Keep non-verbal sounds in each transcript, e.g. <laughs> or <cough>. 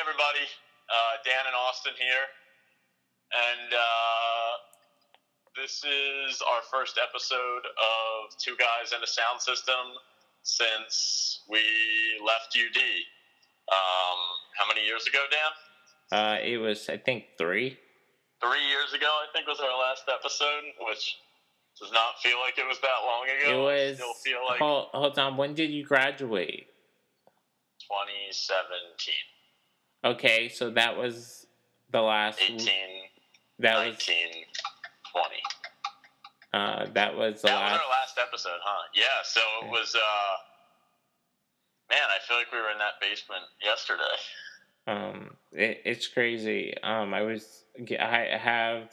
everybody. Uh, Dan and Austin here. And uh, this is our first episode of Two Guys and a Sound System since we left UD. Um, how many years ago, Dan? Uh, it was, I think, three. Three years ago, I think, was our last episode, which does not feel like it was that long It ago. I was. still feel like hold, hold on. When did you graduate? 2017, Okay, so that was the last. 18, That 19, was. 20. Uh, that was the That was last. our last episode, huh? Yeah. So it Yeah. was. uh Man, I feel like we were in that basement yesterday. Um, it, it's crazy. Um, I was. I have.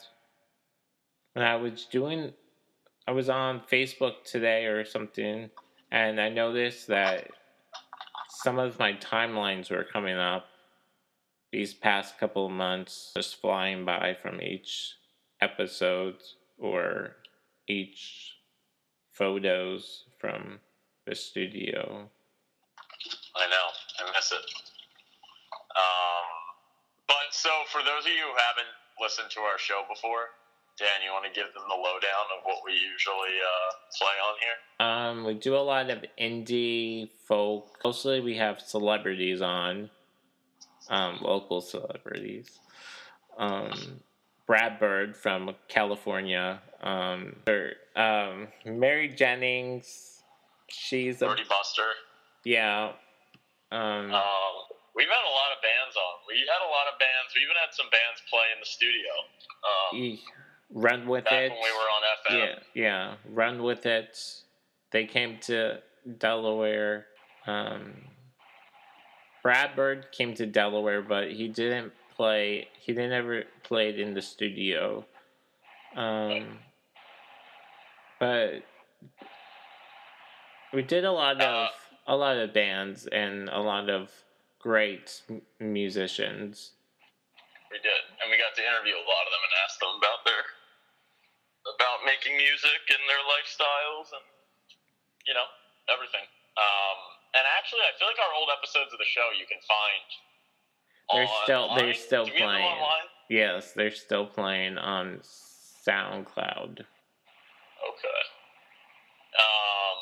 When I was doing, I was on Facebook today or something, and I noticed that some of my timelines were coming up these past couple of months, just flying by from each episode or each photos from the studio. I know. I miss it. Um, but so for those of you who haven't listened to our show before, Dan, you want to give them the lowdown of what we usually uh, play on here? Um, we do a lot of indie folk. Mostly, we have celebrities on, um, local celebrities. Um, Brad Bird from California. Um, or, um, Mary Jennings. She's a Birdie Buster. yeah. Um, Um, we've had a lot of bands on. We had a lot of bands. We even had some bands play in the studio. Um, run with back it. when we were on FM. Yeah, yeah. Run with it. They came to Delaware. Um, Brad Bird came to Delaware, but he didn't play. He didn't ever played in the studio. Um, but we did a lot of a lot of bands and a lot of great musicians. We did, and we got to interview a lot of them and ask them about their about making music and their lifestyles and you know everything. Um, and actually, I feel like our old episodes of the show you can find. They're still- they're still Do we have them playing. online? Yes, they're still playing on SoundCloud. Okay. Um,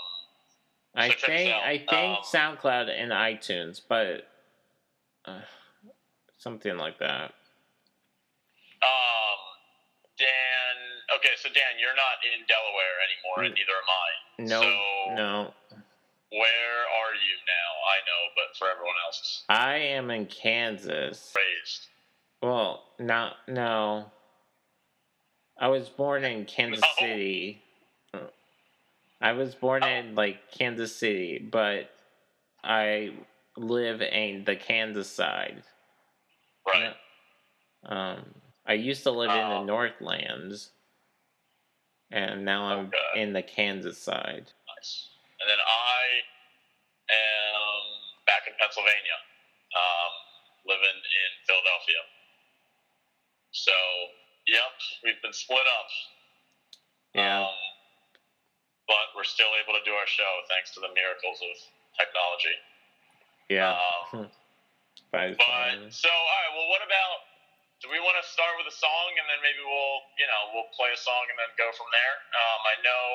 I So think. I think Um, SoundCloud and iTunes, but uh, something like that. um, Dan. Okay, so Dan, you're not in Delaware anymore, and neither am I. No, So no. Where are you now? I know, but for everyone else, I am in Kansas. raised. Well, not no. I was born in Kansas No. City. I was born Oh. in like Kansas City, but I live in the Kansas side. Right. Um, I used to live in the Oh. Northlands, and now I'm Okay. in the Kansas side. Nice. And then I am back in Pennsylvania, um, living in Philadelphia. So, yep, we've been split up. Yeah, Um, but we're still able to do our show thanks to the miracles of technology. yeah. Um, <laughs> But, but so, all right. Well, what about? Do we want to start with a song and then maybe we'll, you know, we'll play a song and then go from there? Um, I know,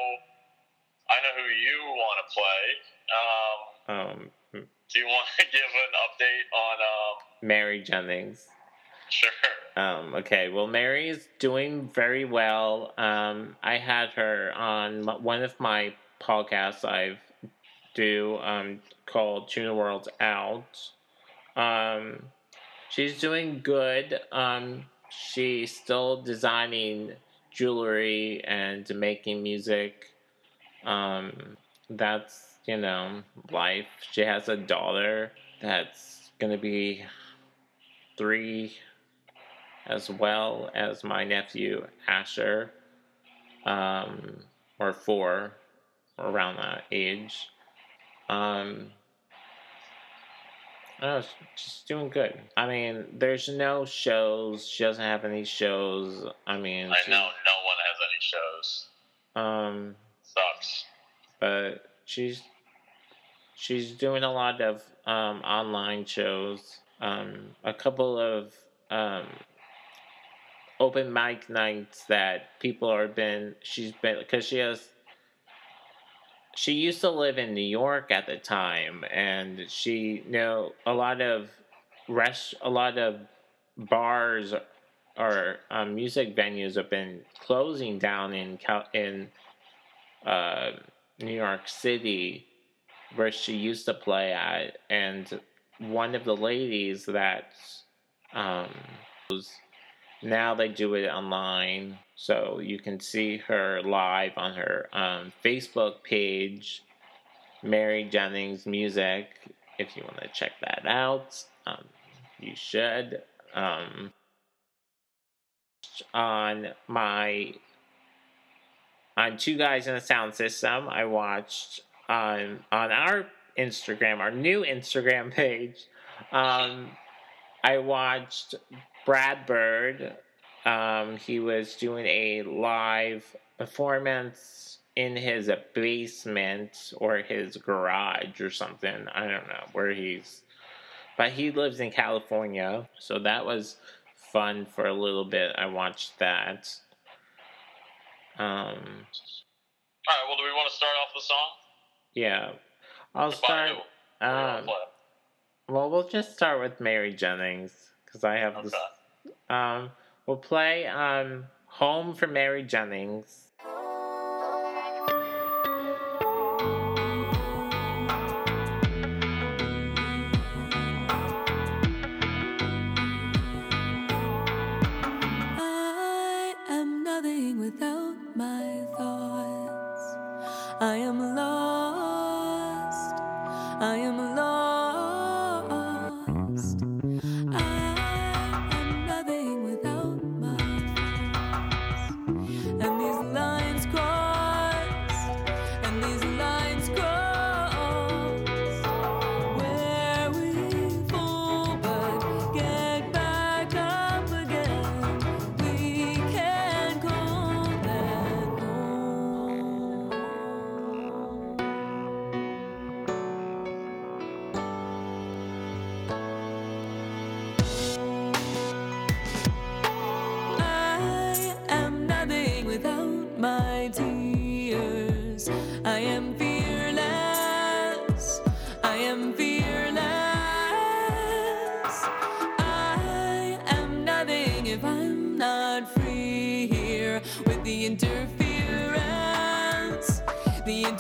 I know who you want to play. Um, um, do you want to <laughs> give an update on? Um, Mary Jennings. Sure. Um, okay, well, Mary is doing very well. Um, I had her on one of my podcasts I've do um, called Tune the World Out. Um, she's doing good. Um, she's still designing jewelry and making music. Um, that's, you know, life. She has a daughter that's to be three as well as my nephew Asher, um, or four, around that age. Um, I know, she's doing good. I mean, there's no shows. She doesn't have any shows. I mean, I she- know no one has any shows. Um, Sucks. but she's she's doing a lot of um, online shows. um, a couple of um, open mic nights that people are been she's been because she has she used to live in New York at the time and she you know a lot of rest a lot of bars or um, music venues have been closing down in Cal- in uh, New York City where she used to play at and one of the ladies that um, was now they do it online so you can see her live on her um, facebook page mary jennings music if you want to check that out. Um, you should. Um, on my on two guys in a sound system i watched on on our instagram our new instagram page um, i watched Brad Bird. Um, he was doing a live performance in his basement or his garage or something. I don't know where he's, but he lives in California, so that was fun for a little bit. I watched that. Um, All right. Well, do we want to start off the song? yeah, I'll start. who? Who do you wanna Um, well, we'll just start with Mary Jennings because I have this. Um, we'll play um, Home for Mary Jennings.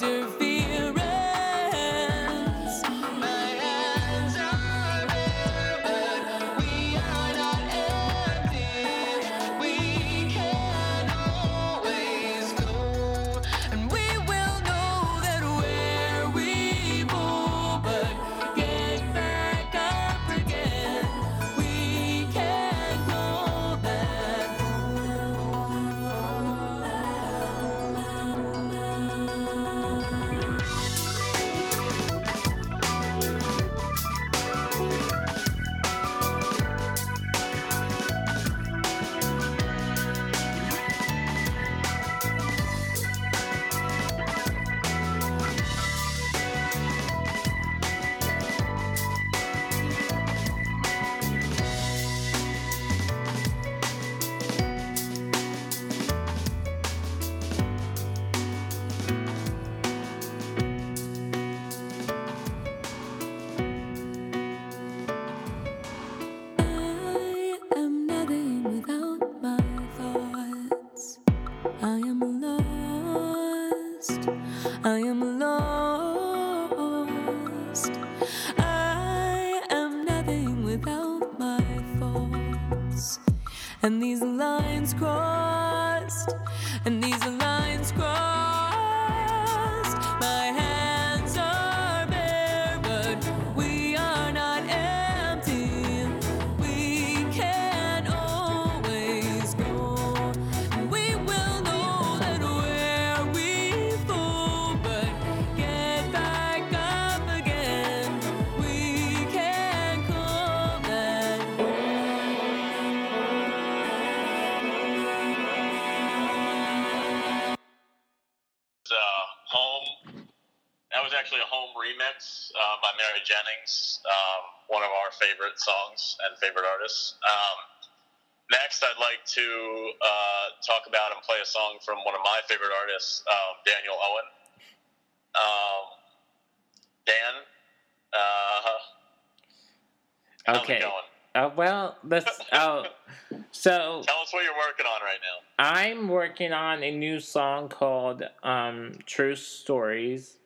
The lost. I am lost. By Mary Jennings, um, one of our favorite songs and favorite artists. Um, next, I'd like to uh, talk about and play a song from one of my favorite artists, um, Daniel Owen. Um, Dan, uh, Okay. going? Uh, well, this. Oh, so <laughs> Tell us what you're working on right now. I'm working on a new song called um, "True Stories."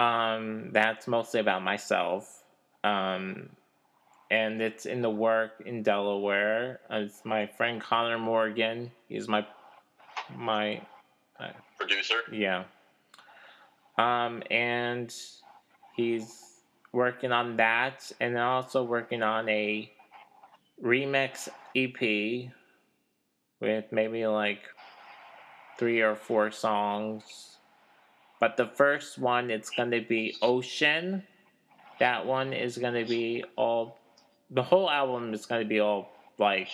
Um, that's mostly about myself, um, and it's in the work in Delaware. Uh, It's my friend Connor Morgan. He's my my Producer. yeah. Um, and he's working on that, and also working on a remix EP with maybe like three or four songs. But the first one, it's going to be Ocean. That one is going to be all. The whole album is going to be all like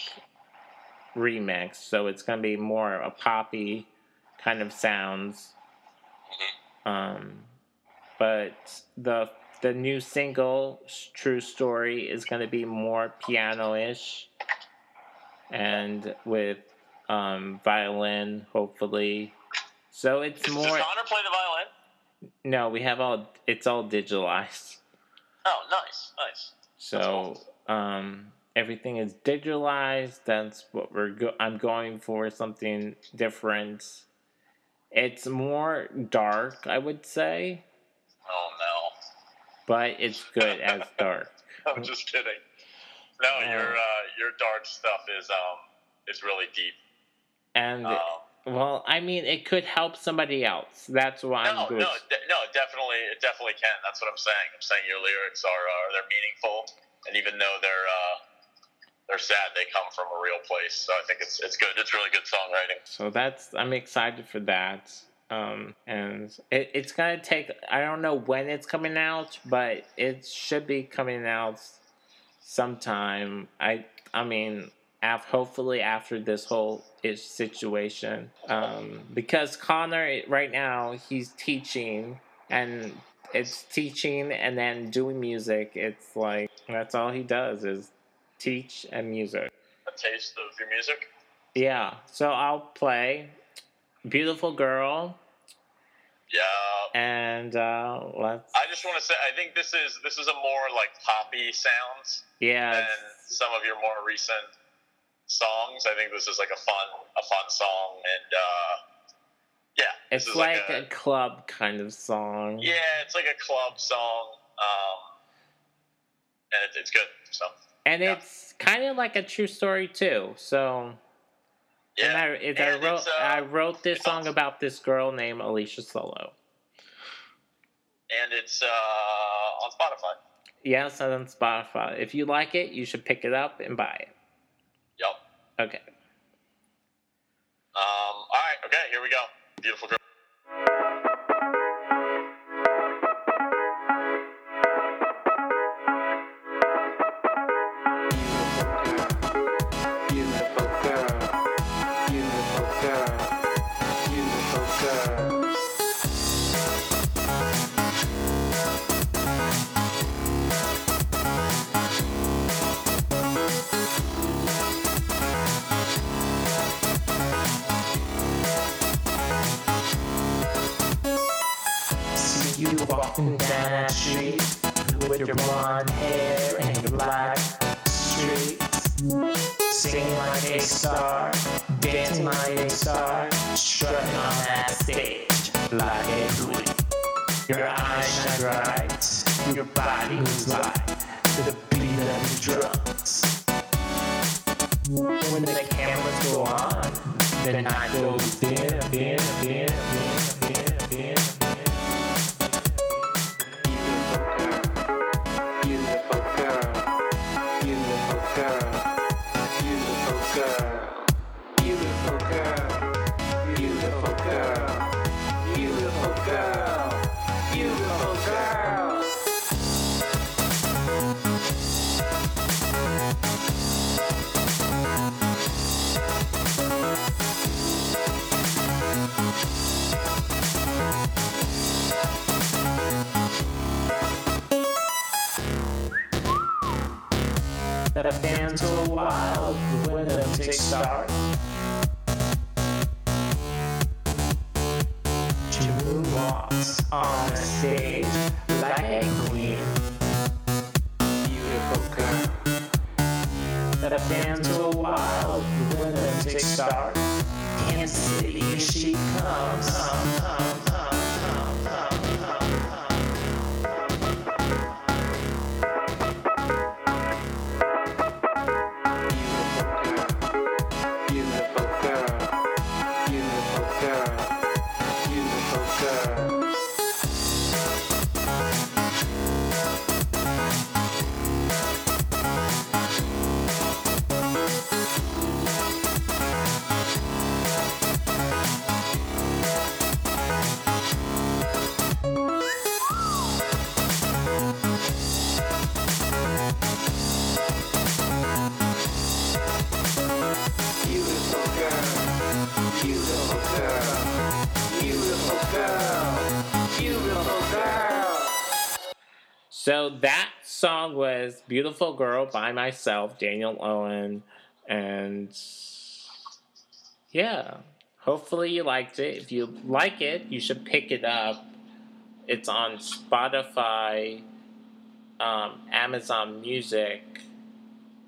remix, so it's going to be more a poppy kind of sounds. Um, but the the new single, "True Story," is going to be more piano-ish, and with um, violin, hopefully. So it's Does, more. does Connor play the violin? No, we have all. It's all digitalized. Oh, nice, nice. So um, everything is digitalized. That's what we're. Go- I'm going for something different. It's more dark, I would say, Oh no. but it's good as <laughs> dark. I'm just kidding. No, Uh, your uh, your dark stuff is um is really deep. And Um, well, I mean, it could help somebody else. That's why no, I'm no, good. de- no, definitely, it definitely can. That's what I'm saying. I'm saying your lyrics are uh, they're meaningful, and even though they're uh, they're sad, they come from a real place. So I think it's it's good. It's really good songwriting. So that's I'm excited for that. Um, and it, it's gonna take. I don't know when it's coming out, but it should be coming out sometime. I I mean, af- hopefully after this whole ish situation, um, because Connor right now he's teaching and it's teaching and then doing music. It's like that's all he does is teach and music. A taste of your music. Yeah, so I'll play Beautiful Girl Yeah. and uh let's I just want to say, I think this is this is a more like poppy sounds yeah, than some of your more recent songs. I think this is like a fun a fun song, and uh, yeah, it's is like a, a club kind of song. yeah, it's like a club song, um, and it, it's good. So And yeah. it's kind of like a true story too. So yeah, and I, it, I wrote uh, I wrote this song awesome. about this girl named Alicia Solo. and it's uh, on Spotify. Yes, and on Spotify. If you like it, you should pick it up and buy it. Okay. Um, all right. Okay. Here we go. Beautiful walking down that street with your blonde hair and your black streaks. Singing like a star, dancing like a star, strutting on that stage like a queen. Your eyes shine bright, your body moves light to the beat of the drums. When the cameras go on, the night goes dim, dim, dim, dim, The fans go wild when the music starts. June walks on the stage like a queen. Beautiful girl. The fans go wild when the music starts. Kansas City, she comes. Beautiful So that song was Beautiful Girl by myself, Daniel Owen. And yeah, hopefully you liked it. If you like it, you should pick it up. It's on Spotify, um, Amazon Music,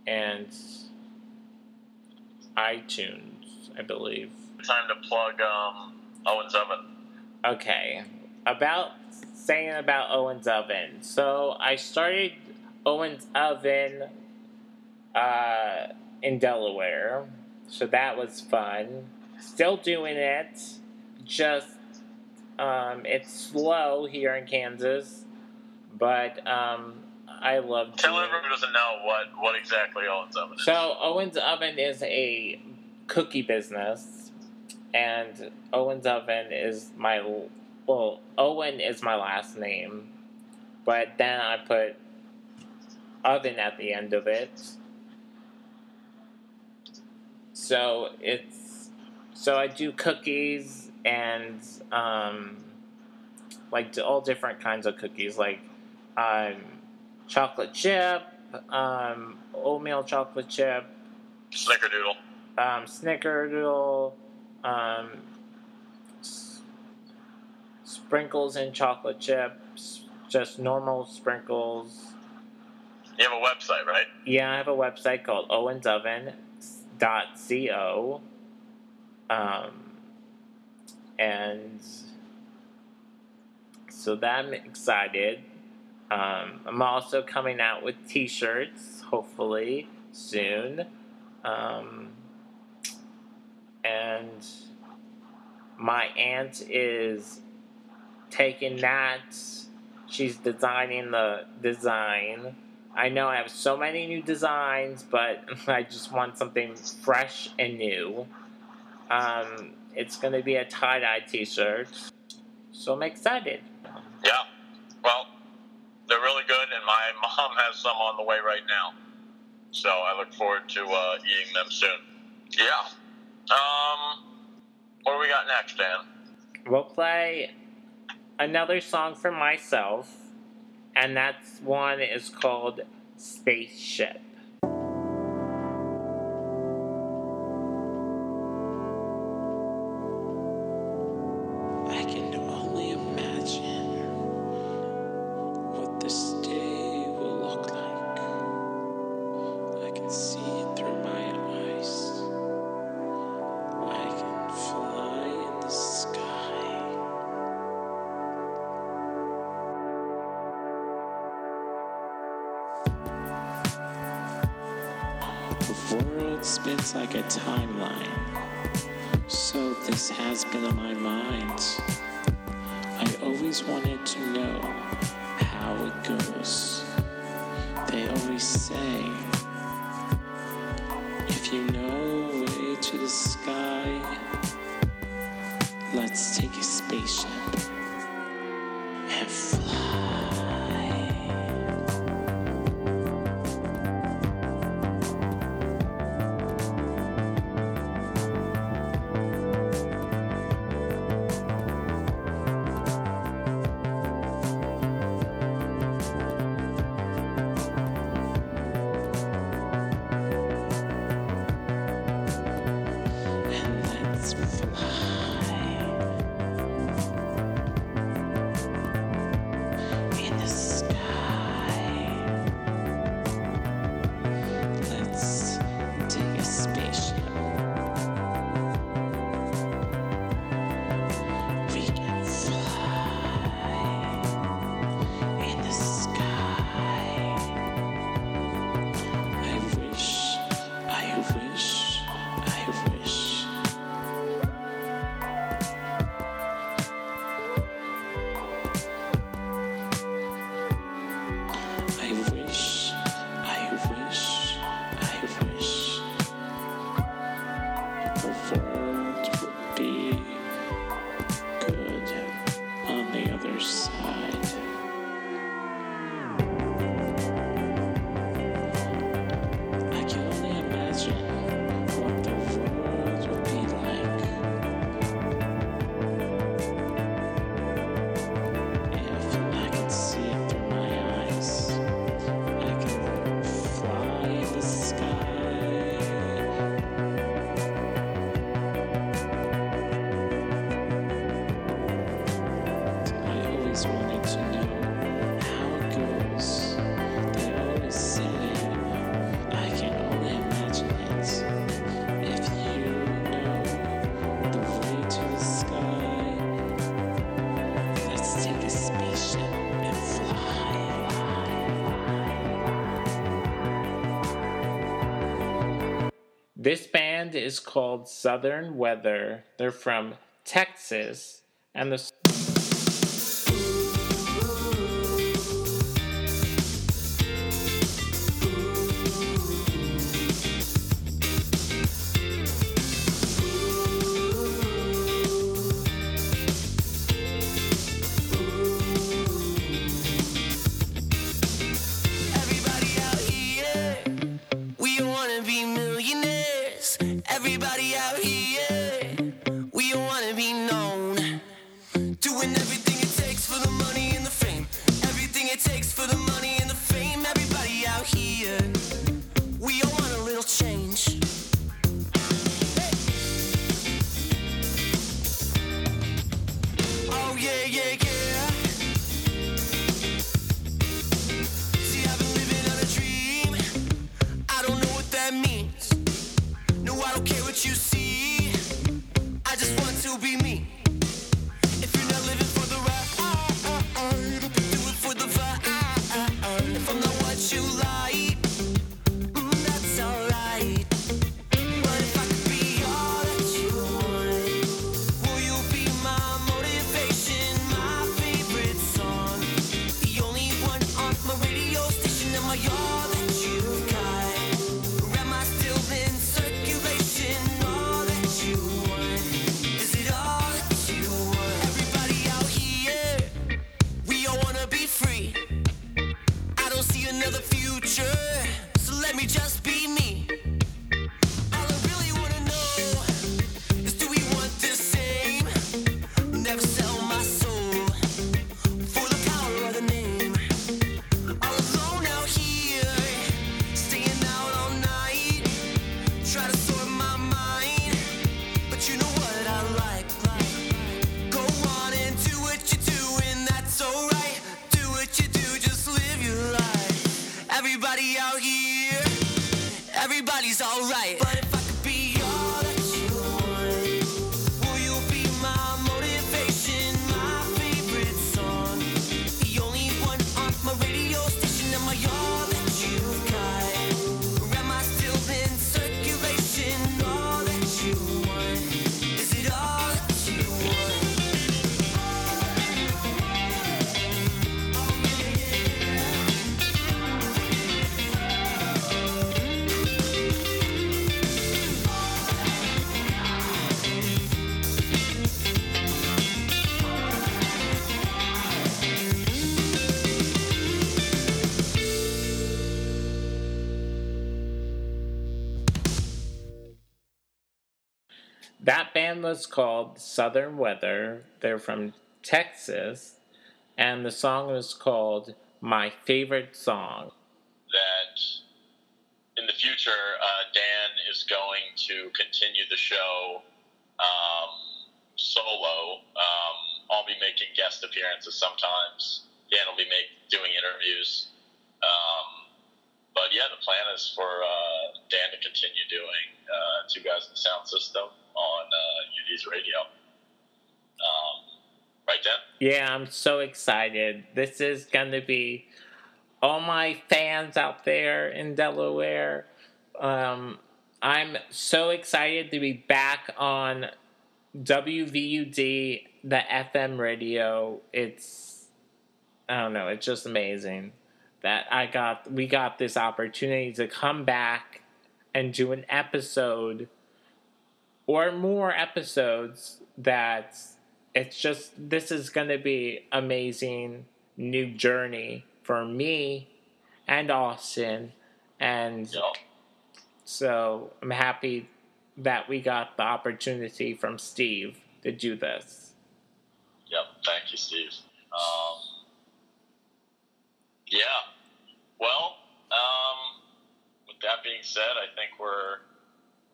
and iTunes, I believe. Time to plug um, Owen's Oven. Okay, about saying about Owen's Oven. So I started Owen's Oven uh, in Delaware, so that was fun. Still doing it, just um, it's slow here in Kansas, but um, I love. Tell everyone who doesn't know what, what exactly Owen's Oven is. so Owen's Oven is a cookie business, and Owen's Oven is my well. Owen is my last name, but then I put oven at the end of it. So it's so I do cookies and um, like all different kinds of cookies, like um, chocolate chip, um, oatmeal chocolate chip, Snickerdoodle. um, snickerdoodle, um, sprinkles and chocolate chips, just normal sprinkles. You have a website, right? Yeah, I have a website called owensoven.co. Um, and so that I'm excited. Um, I'm also coming out with t shirts, hopefully, soon. Um, and my aunt is taking that. She's designing the design. I know I have so many new designs, but <laughs> I just want something fresh and new. Um, it's going to be a tie dye t shirt. So I'm excited. Yeah. Well, they're really good, and my <laughs> mom has some on the way right now. So I look forward to uh, eating them soon. Yeah. Um, what do we got next, Dan? We'll play another song for myself, and that one is called Spaceship. Spins like a timeline. So this has been on my mind. I always wanted to know how it goes. They always say, if you know way to the sky, let's take a spaceship band is called Southern Weather. They're from Texas, and the You're. was called Southern Weather. They're from Texas. And the song was called My Favorite Song. That in the future, uh, Dan is going to continue the show um, solo. Um, I'll be making guest appearances sometimes. Dan will be make, doing interviews. Um, but yeah, the plan is for uh, Dan to continue doing uh, Two Guys in the Sound System on uh, UD's radio. Um, right, Dan? Yeah, I'm so excited. This is going to be all my fans out there in Delaware. Um, I'm so excited to be back on WVUD, the FM radio. It's, I don't know, it's just amazing that I got, we got this opportunity to come back and do an episode or more episodes that it's just this is going to be amazing new journey for me and Austin and Yeah. so I'm happy that we got the opportunity from Steve to do this. Yep. Thank you, Steve. Um, yeah. Well, um, with that being said, I think we're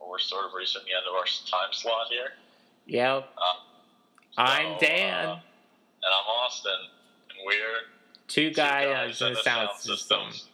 we're sort of reaching the end of our time slot here. Yep. Uh, I'm Dan. uh, and I'm Austin, and we're Two two guys in the sound system. systems.